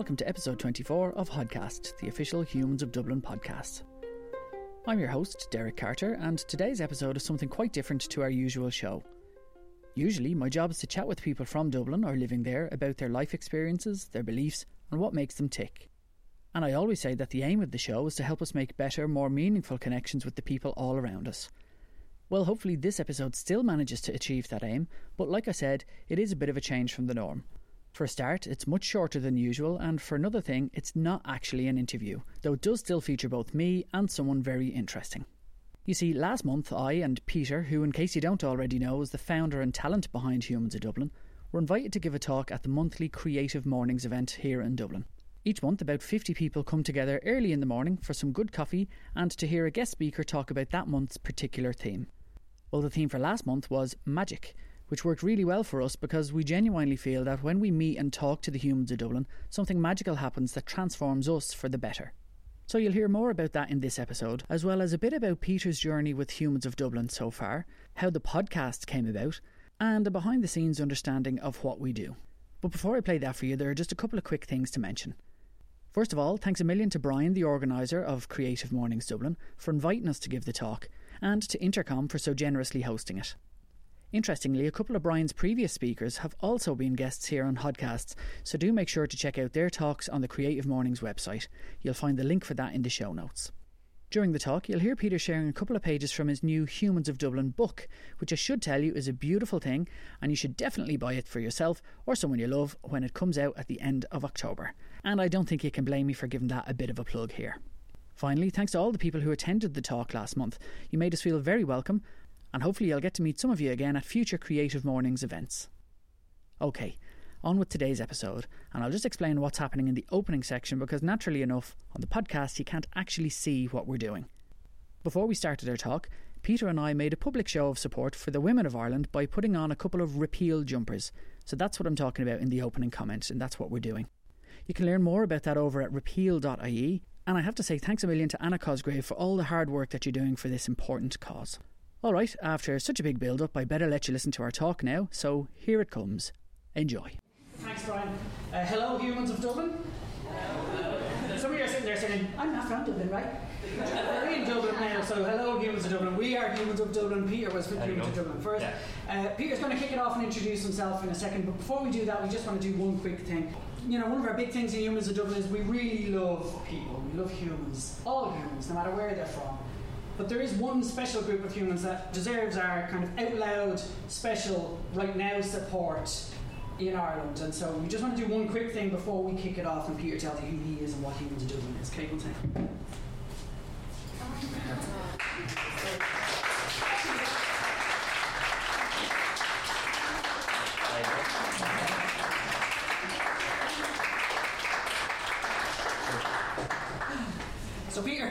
Welcome to episode 24 of Hodcast, the official Humans of Dublin podcast. I'm your host, Derek Carter, and today's episode is something quite different to our usual show. Usually, my job is to chat with people from Dublin or living there about their life experiences, their beliefs, and what makes them tick. And I always say that the aim of the show is to help us make better, more meaningful connections with the people all around us. Well, hopefully, this episode still manages to achieve that aim, but like I said, it is a bit of a change from the norm. For a start, it's much shorter than usual, and for another thing, it's not actually an interview, though it does still feature both me and someone very interesting. You see, last month I and Peter, who, in case you don't already know, is the founder and talent behind Humans of Dublin, were invited to give a talk at the monthly Creative Mornings event here in Dublin. Each month, about 50 people come together early in the morning for some good coffee and to hear a guest speaker talk about that month's particular theme. Well, the theme for last month was magic, which worked really well for us because we genuinely feel that when we meet and talk to the humans of Dublin, something magical happens that transforms us for the better. So you'll hear more about that in this episode, as well as a bit about Peter's journey with Humans of Dublin so far, how the podcast came about, and a behind the scenes understanding of what we do. But before I play that for you, there are just a couple of quick things to mention. First of all, thanks a million to Brian, the organiser of Creative Mornings Dublin, for inviting us to give the talk, and to Intercom for so generously hosting it. Interestingly, a couple of Brian's previous speakers have also been guests here on Hodcasts, so do make sure to check out their talks on the Creative Mornings website. You'll find the link for that in the show notes. During the talk, you'll hear Peter sharing a couple of pages from his new Humans of Dublin book, which I should tell you is a beautiful thing, and you should definitely buy it for yourself or someone you love when it comes out at the end of October. And I don't think you can blame me for giving that a bit of a plug here. Finally, thanks to all the people who attended the talk last month. You made us feel very welcome, and hopefully I'll get to meet some of you again at future Creative Mornings events. Okay, on with today's episode, and I'll just explain what's happening in the opening section because naturally enough, on the podcast, you can't actually see what we're doing. Before we started our talk, Peter and I made a public show of support for the women of Ireland by putting on a couple of repeal jumpers. So that's what I'm talking about in the opening comment, and that's what we're doing. You can learn more about that over at repeal.ie, and I have to say thanks a million to Anna Cosgrave for all the hard work that you're doing for this important cause. Alright, after such a big build up, I better let you listen to our talk now, so here it comes. Enjoy. Thanks, Brian. Uh, hello, humans of Dublin. Some of you are sitting there saying, I'm not from Dublin, right? We're in Dublin now, so hello, humans of Dublin. We are humans of Dublin. Peter was with There you humans of. Dublin first. Yeah. Uh, Peter's going to kick it off and introduce himself in a second, but before we do that, we just want to do one quick thing. You know, one of our big things in Humans of Dublin is we really love people. We love humans, all humans, no matter where they're from. But there is one special group of humans that deserves our kind of out loud, special, right now support in Ireland. And so we just want to do one quick thing before we kick it off and Peter tells you who he is and what Humans of Dublin is. Okay, one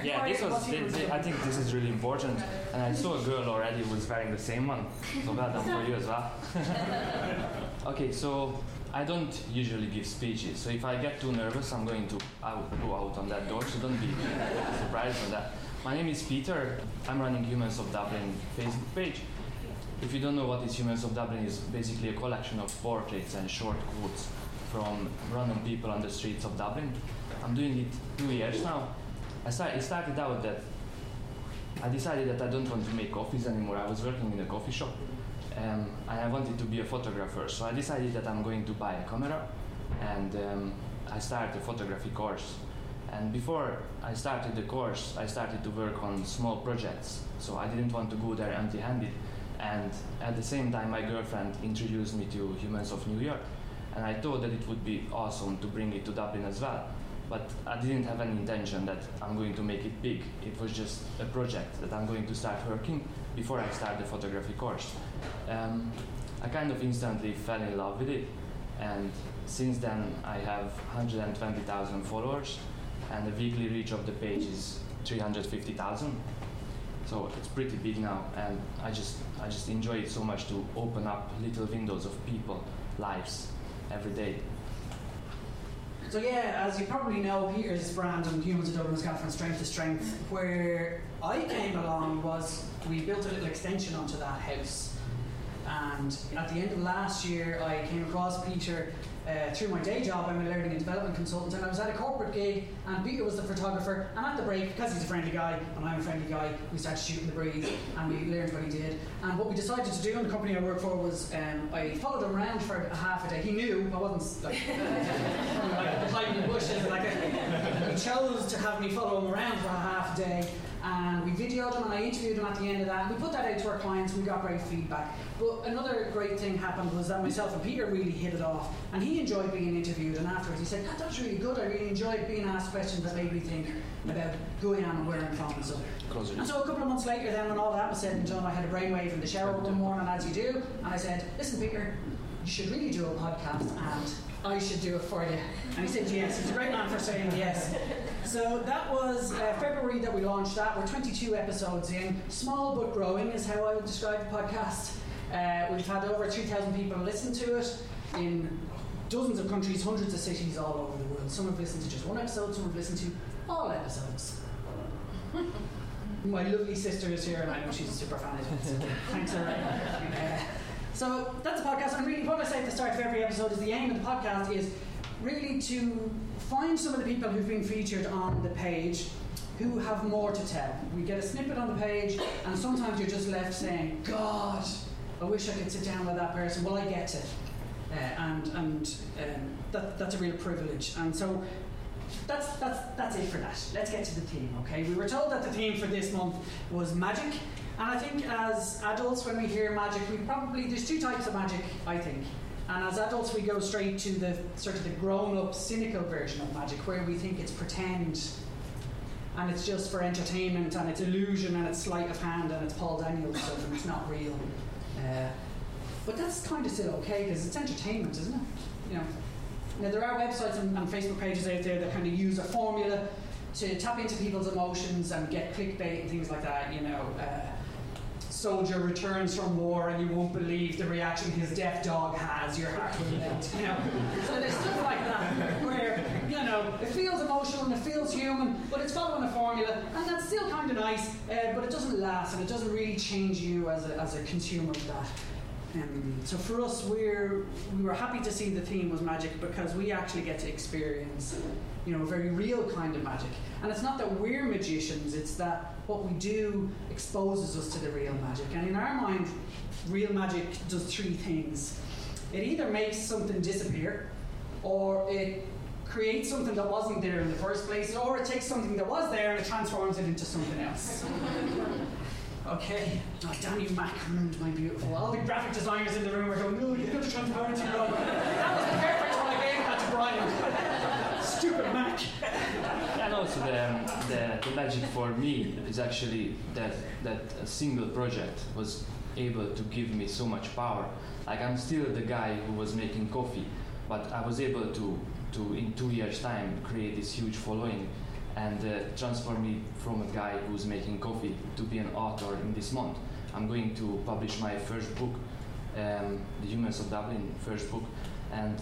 Yeah, this was. I think this is really important, and I saw a girl already who was wearing the same one. So well done for you as well. okay, so I don't usually give speeches. So if I get too nervous, I'm going to out, go out on that door. So don't be surprised on that. My name is Peter. I'm running Humans of Dublin Facebook page. If you don't know what is Humans of Dublin, is basically a collection of portraits and short quotes from random people on the streets of Dublin. I'm doing it two years now. I start, it started out that I decided that I don't want to make coffees anymore. I was working in a coffee shop and I wanted to be a photographer. So I decided that I'm going to buy a camera and um, I started a photography course. And before I started the course, I started to work on small projects. So I didn't want to go there empty handed. And at the same time, my girlfriend introduced me to Humans of New York. And I thought that it would be awesome to bring it to Dublin as well. But I didn't have any intention that I'm going to make it big. It was just a project that I'm going to start working before I start the photography course. Um, I kind of instantly fell in love with it. And since then, I have 120,000 followers, and the weekly reach of the page is 350,000. So it's pretty big now, and I just I just enjoy it so much to open up little windows of people, lives, every day. So yeah, as you probably know, Peter's brand and Humans of Dublin has gone from strength to strength. Where I came along was we built a little extension onto that house, And at the end of last year, I came across Peter uh, through my day job, I'm a learning and development consultant, and I was at a corporate gig, and Peter was the photographer. And at the break, because he's a friendly guy and I'm a friendly guy, we started shooting the breeze, and we learned what he did. And what we decided to do in the company I work for was um, I followed him around for a half a day. He knew I wasn't like, like hiding in the bushes. Like he chose to have me follow him around for a half a day and we videoed him and I interviewed him at the end of that. And We put that out to our clients and we got great feedback. But another great thing happened was that myself and Peter really hit it off and he enjoyed being interviewed and afterwards he said, that was really good. I really enjoyed being asked questions that made me think about who I am and where I'm from and so. And so a couple of months later then when all that was said and done I had a brainwave in the shower one morning as you do and I said, listen Peter, you should really do a podcast and I should do it for you. And he said yes. He's a great man for saying yes. So that was uh, February that we launched that. We're 22 episodes in. Small but growing is how I would describe the podcast. Uh, we've had over 3,000 people listen to it in dozens of countries, hundreds of cities all over the world. Some have listened to just one episode, some have listened to all episodes. My lovely sister is here, and I know she's a super fan of it. So thanks, her. Uh, so that's the podcast. And really, what I say at the start of every episode is the aim of the podcast is really to find some of the people who've been featured on the page who have more to tell. We get a snippet on the page, and sometimes you're just left saying, God, I wish I could sit down with that person. Well, I get it. Uh, and and um, that, that's a real privilege. And so that's, that's, that's it for that. Let's get to the theme, okay? We were told that the theme for this month was magic, and I think as adults, when we hear magic, we probably, there's two types of magic, I think. And as adults, we go straight to the sort of the grown up, cynical version of magic, where we think it's pretend and it's just for entertainment and it's illusion and it's sleight of hand and it's Paul Daniels stuff and it's not real. Uh, but that's kind of still okay because it's entertainment, isn't it? You know. Now there are websites and, and Facebook pages out there that kind of use a formula to tap into people's emotions and get clickbait and things like that. You know. Uh, soldier returns from war and you won't believe the reaction his deaf dog has, your heart will melt. You know? So there's stuff like that where, you know, it feels emotional and it feels human, but it's following a formula, and that's still kind of nice, uh, but it doesn't last and it doesn't really change you as a, as a consumer of that. Um, so for us, we're we were happy to see the theme was magic because we actually get to experience, you know, a very real kind of magic. And it's not that we're magicians; it's that what we do exposes us to the real magic. And in our mind, real magic does three things: it either makes something disappear, or it creates something that wasn't there in the first place, or it takes something that was there and it transforms it into something else. Okay. Oh, damn you, Mac ruined my beautiful. All the graphic designers in the room are going, no, you got the transparency wrong. that was perfect when I gave that to Brian. Stupid. And also the, the, the magic for me is actually that, that a single project was able to give me so much power. Like I'm still the guy who was making coffee, but I was able to, to in two years' time, create this huge following and uh, transform me from a guy who's making coffee to be an author in this month. I'm going to publish my first book, um, The Humans of Dublin, first book, and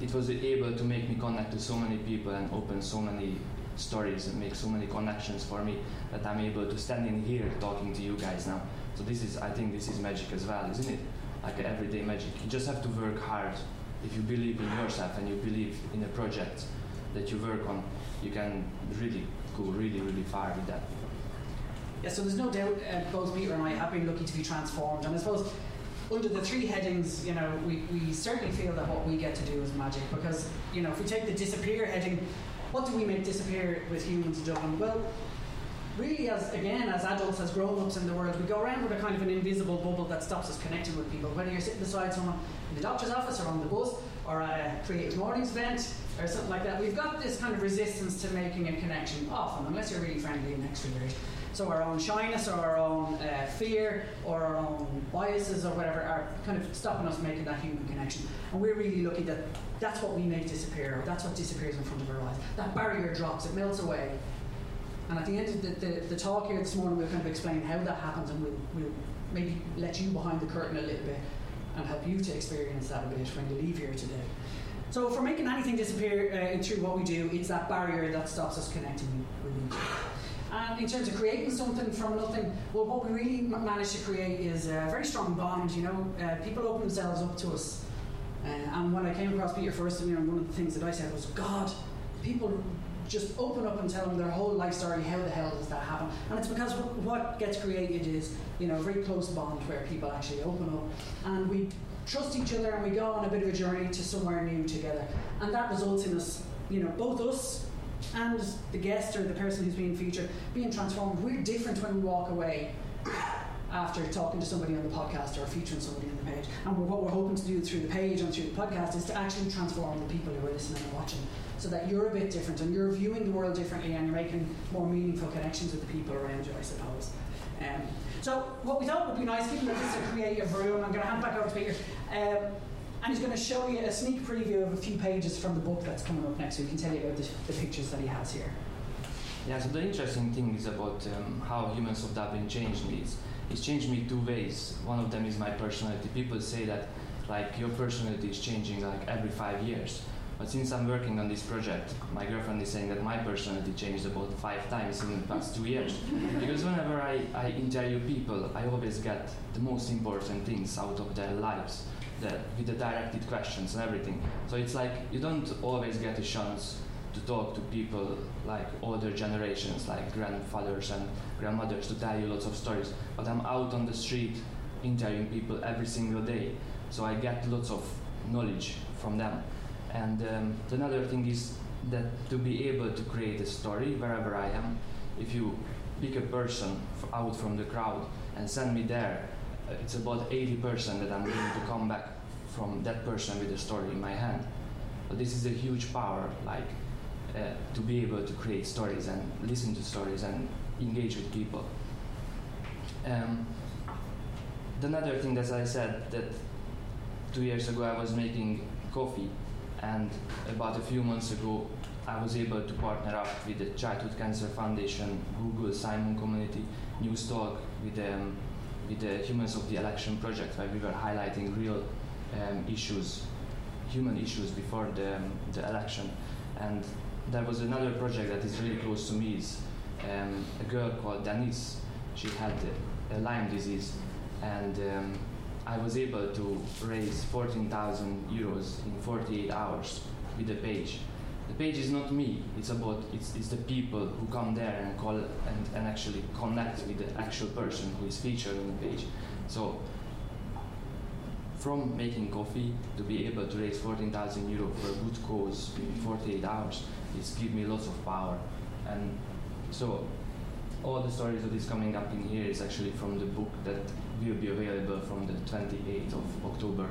it was able to make me connect to so many people and open so many stories and make so many connections for me that I'm able to stand in here talking to you guys now. So this is, I think, this is magic as well, isn't it? Like everyday magic. You just have to work hard. If you believe in yourself and you believe in a project that you work on, you can really go really, really far with that. Yeah, so there's no doubt uh, both Peter and I have been lucky to be transformed, and I suppose under the three headings, you know, we, we certainly feel that what we get to do is magic because, you know, if we take the disappear heading, what do we make disappear with humans in Dublin? Well, really, as again, as adults, as grown ups in the world, we go around with a kind of an invisible bubble that stops us connecting with people. Whether you're sitting beside someone in the doctor's office or on the bus or at a creative mornings event or something like that, we've got this kind of resistance to making a connection often, unless you're really friendly and extroverted. So our own shyness or our own uh, fear or our own biases or whatever are kind of stopping us making that human connection. And we're really lucky that that's what we make disappear, or that's what disappears in front of our eyes. That barrier drops, it melts away. And at the end of the, the, the talk here this morning, we'll kind of explain how that happens and we'll, we'll maybe let you behind the curtain a little bit and help you to experience that a bit when you leave here today. So, for making anything disappear uh, through what we do, it's that barrier that stops us connecting with each other. And in terms of creating something from nothing, well, what we really managed to create is a very strong bond. You know, uh, people open themselves up to us. Uh, and when I came across Peter first, you know, one of the things that I said was, God, people just open up and tell them their whole life story. How the hell does that happen? And it's because what gets created is, you know, a very close bond where people actually open up and we trust each other and we go on a bit of a journey to somewhere new together. And that results in us, you know, both us and the guest or the person who's being featured being transformed. We're different when we walk away after talking to somebody on the podcast or featuring somebody on the page. And what we're hoping to do through the page and through the podcast is to actually transform the people who are listening and watching so that you're a bit different and you're viewing the world differently and you're making more meaningful connections with the people around you, I suppose. Um, so, what we thought would be nice, given that this is a creative room, I'm going to hand back over to Peter. Um, and he's going to show you a sneak preview of a few pages from the book that's coming up next, so he can tell you about the, the pictures that he has here. Yeah, so the interesting thing is about um, how Humans of Dublin changed me. It's, it's changed me two ways. One of them is my personality. People say that like your personality is changing like every five years. But since I'm working on this project, my girlfriend is saying that my personality changed about five times in the past two years. because whenever I, I interview people, I always get the most important things out of their lives the, with the directed questions and everything. So it's like you don't always get a chance to talk to people like older generations, like grandfathers and grandmothers, to tell you lots of stories. But I'm out on the street interviewing people every single day, so I get lots of knowledge from them. And um, another thing is that to be able to create a story wherever I am, if you pick a person out from the crowd and send me there it's about 80% that I'm willing to come back from that person with a story in my hand. But this is a huge power, like uh, to be able to create stories and listen to stories and engage with people. Um, another thing, that I said, that two years ago I was making coffee, and about a few months ago I was able to partner up with the Childhood Cancer Foundation, Google, Simon Community, Newstalk, with um, with the Humans of the Election project, where we were highlighting real um, issues, human issues before the, um, the election. And there was another project that is really close to me. Um, a girl called Denise. She had a Lyme disease, and um, I was able to raise 14,000 euros in 48 hours with the page the page is not me. It's about it's, it's the people who come there and call and, and actually connect with the actual person who is featured on the page. So from making coffee to be able to raise 14,000 euro for a good cause in 48 hours, it's give me lots of power. And so all the stories that is coming up in here is actually from the book that will be available from the 28th of October.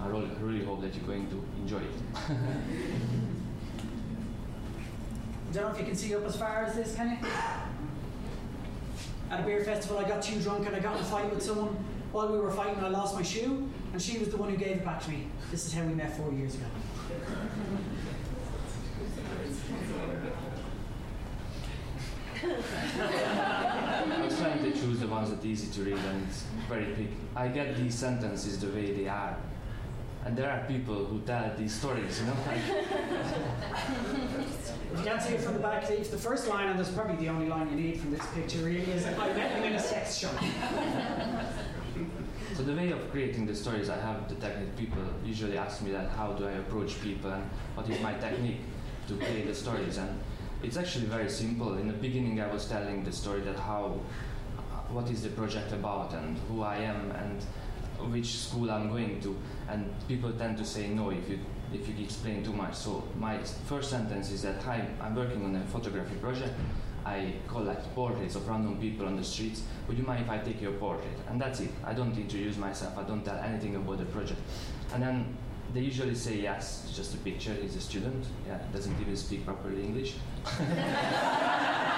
I really, really hope that you're going to enjoy it. I don't know if you can see up as far as this, can you? At a beer festival, I got too drunk and I got in a fight with someone. While we were fighting, I lost my shoe, and she was the one who gave it back to me. This is how we met four years ago. I was trying to choose the ones that are easy to read and very quick. I get these sentences the way they are. And there are people who tell these stories, you know? If you can't see it from the back, it's the first line, and there's probably the only line you need from this picture, really, is I met him in a sex shop. So the way of creating the stories, I have the technique. People usually ask me that, how do I approach people, and what is my technique to create the stories? And it's actually very simple. In the beginning, I was telling the story that how, what is the project about, and who I am, and which school I'm going to, and people tend to say no if you if you explain too much. So my first sentence is that hi, I'm working on a photography project. I collect portraits of random people on the streets. Would you mind if I take your portrait? And that's it. I don't introduce myself. I don't tell anything about the project. And then they usually say yes, it's just a picture. He's a student. Yeah, doesn't even speak properly English.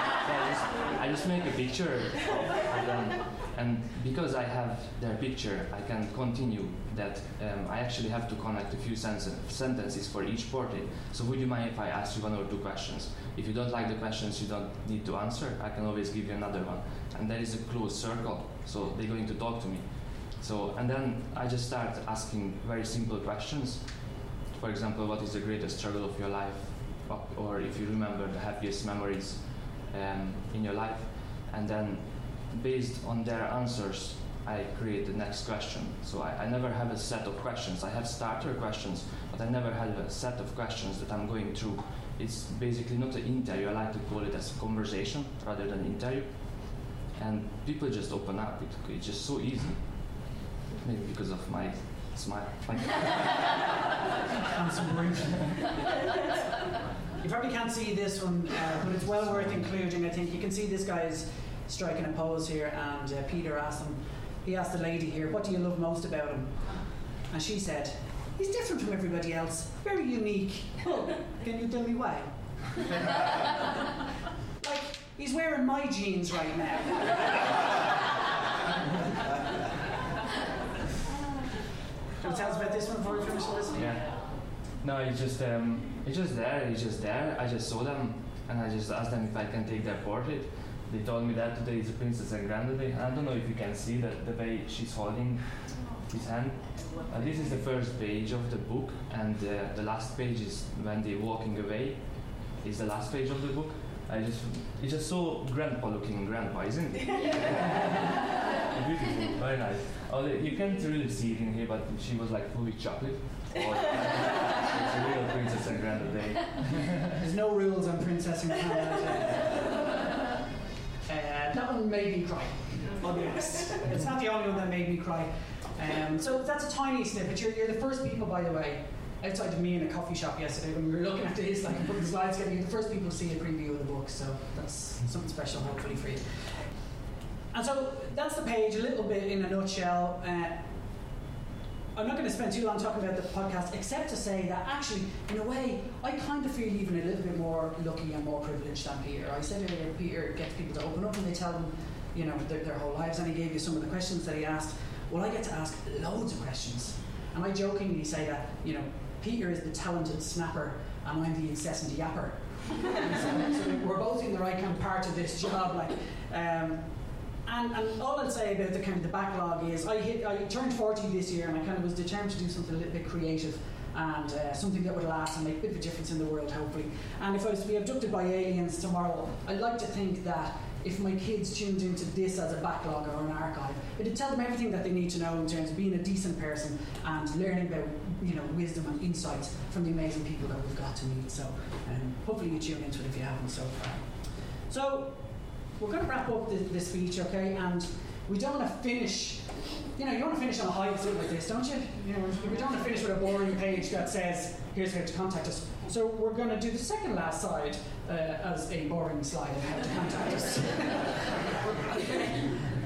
just, make a picture of them and because I have their picture, I can continue that um, I actually have to connect a few sentences for each portrait. So would you mind if I ask you one or two questions? If you don't like the questions you don't need to answer, I can always give you another one. And there is a closed circle, so they're going to talk to me. So, and then I just start asking very simple questions. For example, what is the greatest struggle of your life? Or if you remember the happiest memories um, in your life, and then based on their answers, I create the next question. So I, I never have a set of questions. I have starter questions, but I never have a set of questions that I'm going through. It's basically not an interview. I like to call it as a conversation rather than interview. And people just open up. It, it's just so easy. Maybe because of my smile. Roof. you probably can't see this one, uh, but it's well worth including. I think you can see this guy's striking a pose here, and uh, Peter asked him. He asked the lady here, "What do you love most about him?" And she said, "He's different from everybody else. Very unique." Oh, can you tell me why? like he's wearing my jeans right now. Can you tell us about this one before we finish listening? Yeah. No, it's just um, it's just there. It's just there. I just saw them, and I just asked them if I can take their portrait. They told me that today is a princess and granddaughter. I don't know if you can see that the way she's holding his hand. Uh, this is the first page of the book, and uh, the last page is when they're walking away. Is the last page of the book. I just it's just so grandpa looking grandpa, isn't it? Beautiful, very nice. Oh, you can't really see it in here, but she was like full with chocolate. real princess and granddaughter. There's no rules on princess and granddaughter. Uh, that one made me cry. I'll be honest. It's not the only one that made me cry. Um, so that's a tiny snippet. You're, you're the first people, by the way, outside of me in a coffee shop yesterday when we were looking at this, like putting the slides together. You're the first people to see a preview of the book, so that's something special, hopefully for you. And so that's the page, a little bit in a nutshell. Uh, I'm not going to spend too long talking about the podcast, except to say that actually, in a way, I kind of feel even a little bit more lucky and more privileged than Peter. I said earlier, Peter gets people to open up and they tell them, you know, their, their whole lives, and he gave you some of the questions that he asked. Well, I get to ask loads of questions, and I jokingly say that, you know, Peter is the talented snapper, and I'm the incessant yapper. so, so, we're both in the right kind of part of this job, like. Um, and, and all I'd say about the kind of the backlog is I hit I turned 40 this year and I kind of was determined to do something a little bit creative and uh, something that would last and make a bit of a difference in the world hopefully. And if I was to be abducted by aliens tomorrow, I'd like to think that if my kids tuned into this as a backlog or an archive, it'd tell them everything that they need to know in terms of being a decent person and learning about you know wisdom and insights from the amazing people that we've got to meet. So um, hopefully you tune into it if you haven't so far. So we're going to wrap up this, this speech, okay? And we don't want to finish. You know, you want to finish on a high like this, don't you? You know, we don't want to finish with a boring page that says, "Here's how to contact us." So we're going to do the second last slide uh, as a boring slide of how to contact us.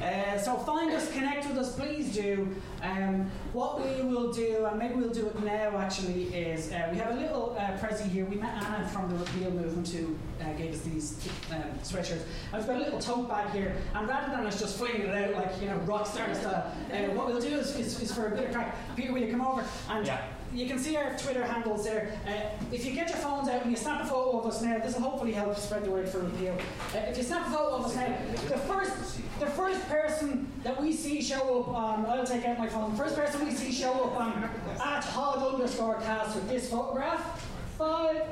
Uh, so find us, connect with us, please do. Um, what we will do, and maybe we'll do it now actually, is uh, we have a little uh, prezi here. We met Anna from the Repeal Movement who uh, gave us these um, sweatshirts. We've got a little tote bag here, and rather than us just flinging it out like, you know, rock star style, uh, what we'll do is, is, is, for a bit of crack. Peter, will you come over? And yeah you can see our Twitter handles there. Uh, if you get your phones out and you snap a photo of us now, this will hopefully help spread the word for repeal. Uh, if you snap a photo of us now, the first, the first person that we see show up on, I'll take out my phone, the first person we see show up on at hod underscore cast with this photograph. Five,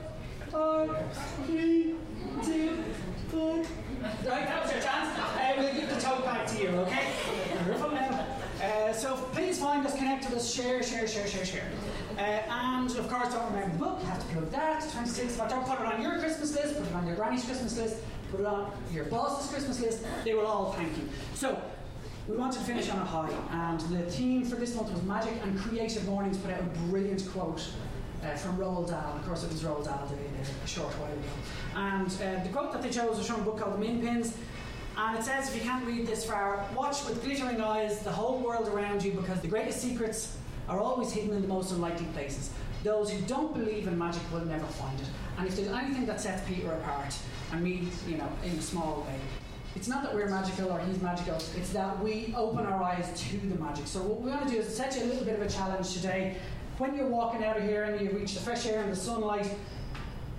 five, three, two, one. Right, that was your chance. Uh, we'll give the tote back to you, okay? Uh, so please find us, connect with us, share, share, share, share, share. Uh, and of course, don't remember the book, you have to plug that. 26th of October, put it on your Christmas list, put it on your granny's Christmas list, put it on your boss's Christmas list. They will all thank you. So, we wanted to finish on a high, and the theme for this month was Magic and Creative Mornings put out a brilliant quote uh, from Roald Dahl. Of course, it was Roald Dahl a short while ago. And uh, the quote that they chose was from a book called The Minpins. And it says, if you can't read this far, watch with glittering eyes the whole world around you because the greatest secrets are always hidden in the most unlikely places. Those who don't believe in magic will never find it. And if there's anything that sets Peter apart, and me, you know, in a small way, it's not that we're magical or he's magical, it's that we open our eyes to the magic. So what we want to do is set you a little bit of a challenge today. When you're walking out of here and you reach the fresh air and the sunlight,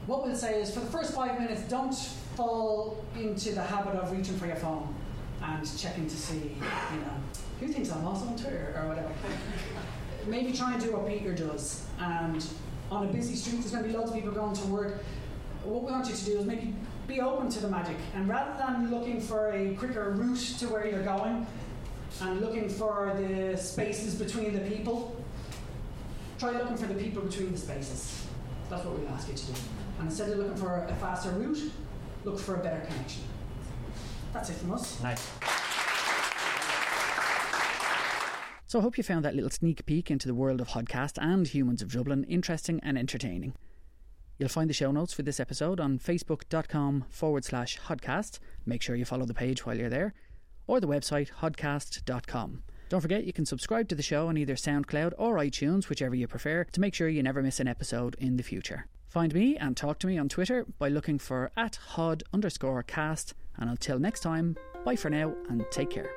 what we'll say is for the first five minutes, don't fall into the habit of reaching for your phone and checking to see, you know, who thinks I'm also on Twitter or whatever maybe try and do what Peter does. And on a busy street, there's going to be loads of people going to work. What we want you to do is maybe be open to the magic. And rather than looking for a quicker route to where you're going and looking for the spaces between the people, try looking for the people between the spaces. That's what we'll ask you to do. And instead of looking for a faster route, look for a better connection. That's it from us. Nice. So I hope you found that little sneak peek into the world of Hodcast and Humans of Dublin interesting and entertaining. You'll find the show notes for this episode on facebook.com forward slash hodcast. Make sure you follow the page while you're there, or the website hodcast.com. Don't forget you can subscribe to the show on either SoundCloud or iTunes, whichever you prefer, to make sure you never miss an episode in the future. Find me and talk to me on Twitter by looking for at hod underscore cast. And until next time, bye for now and take care.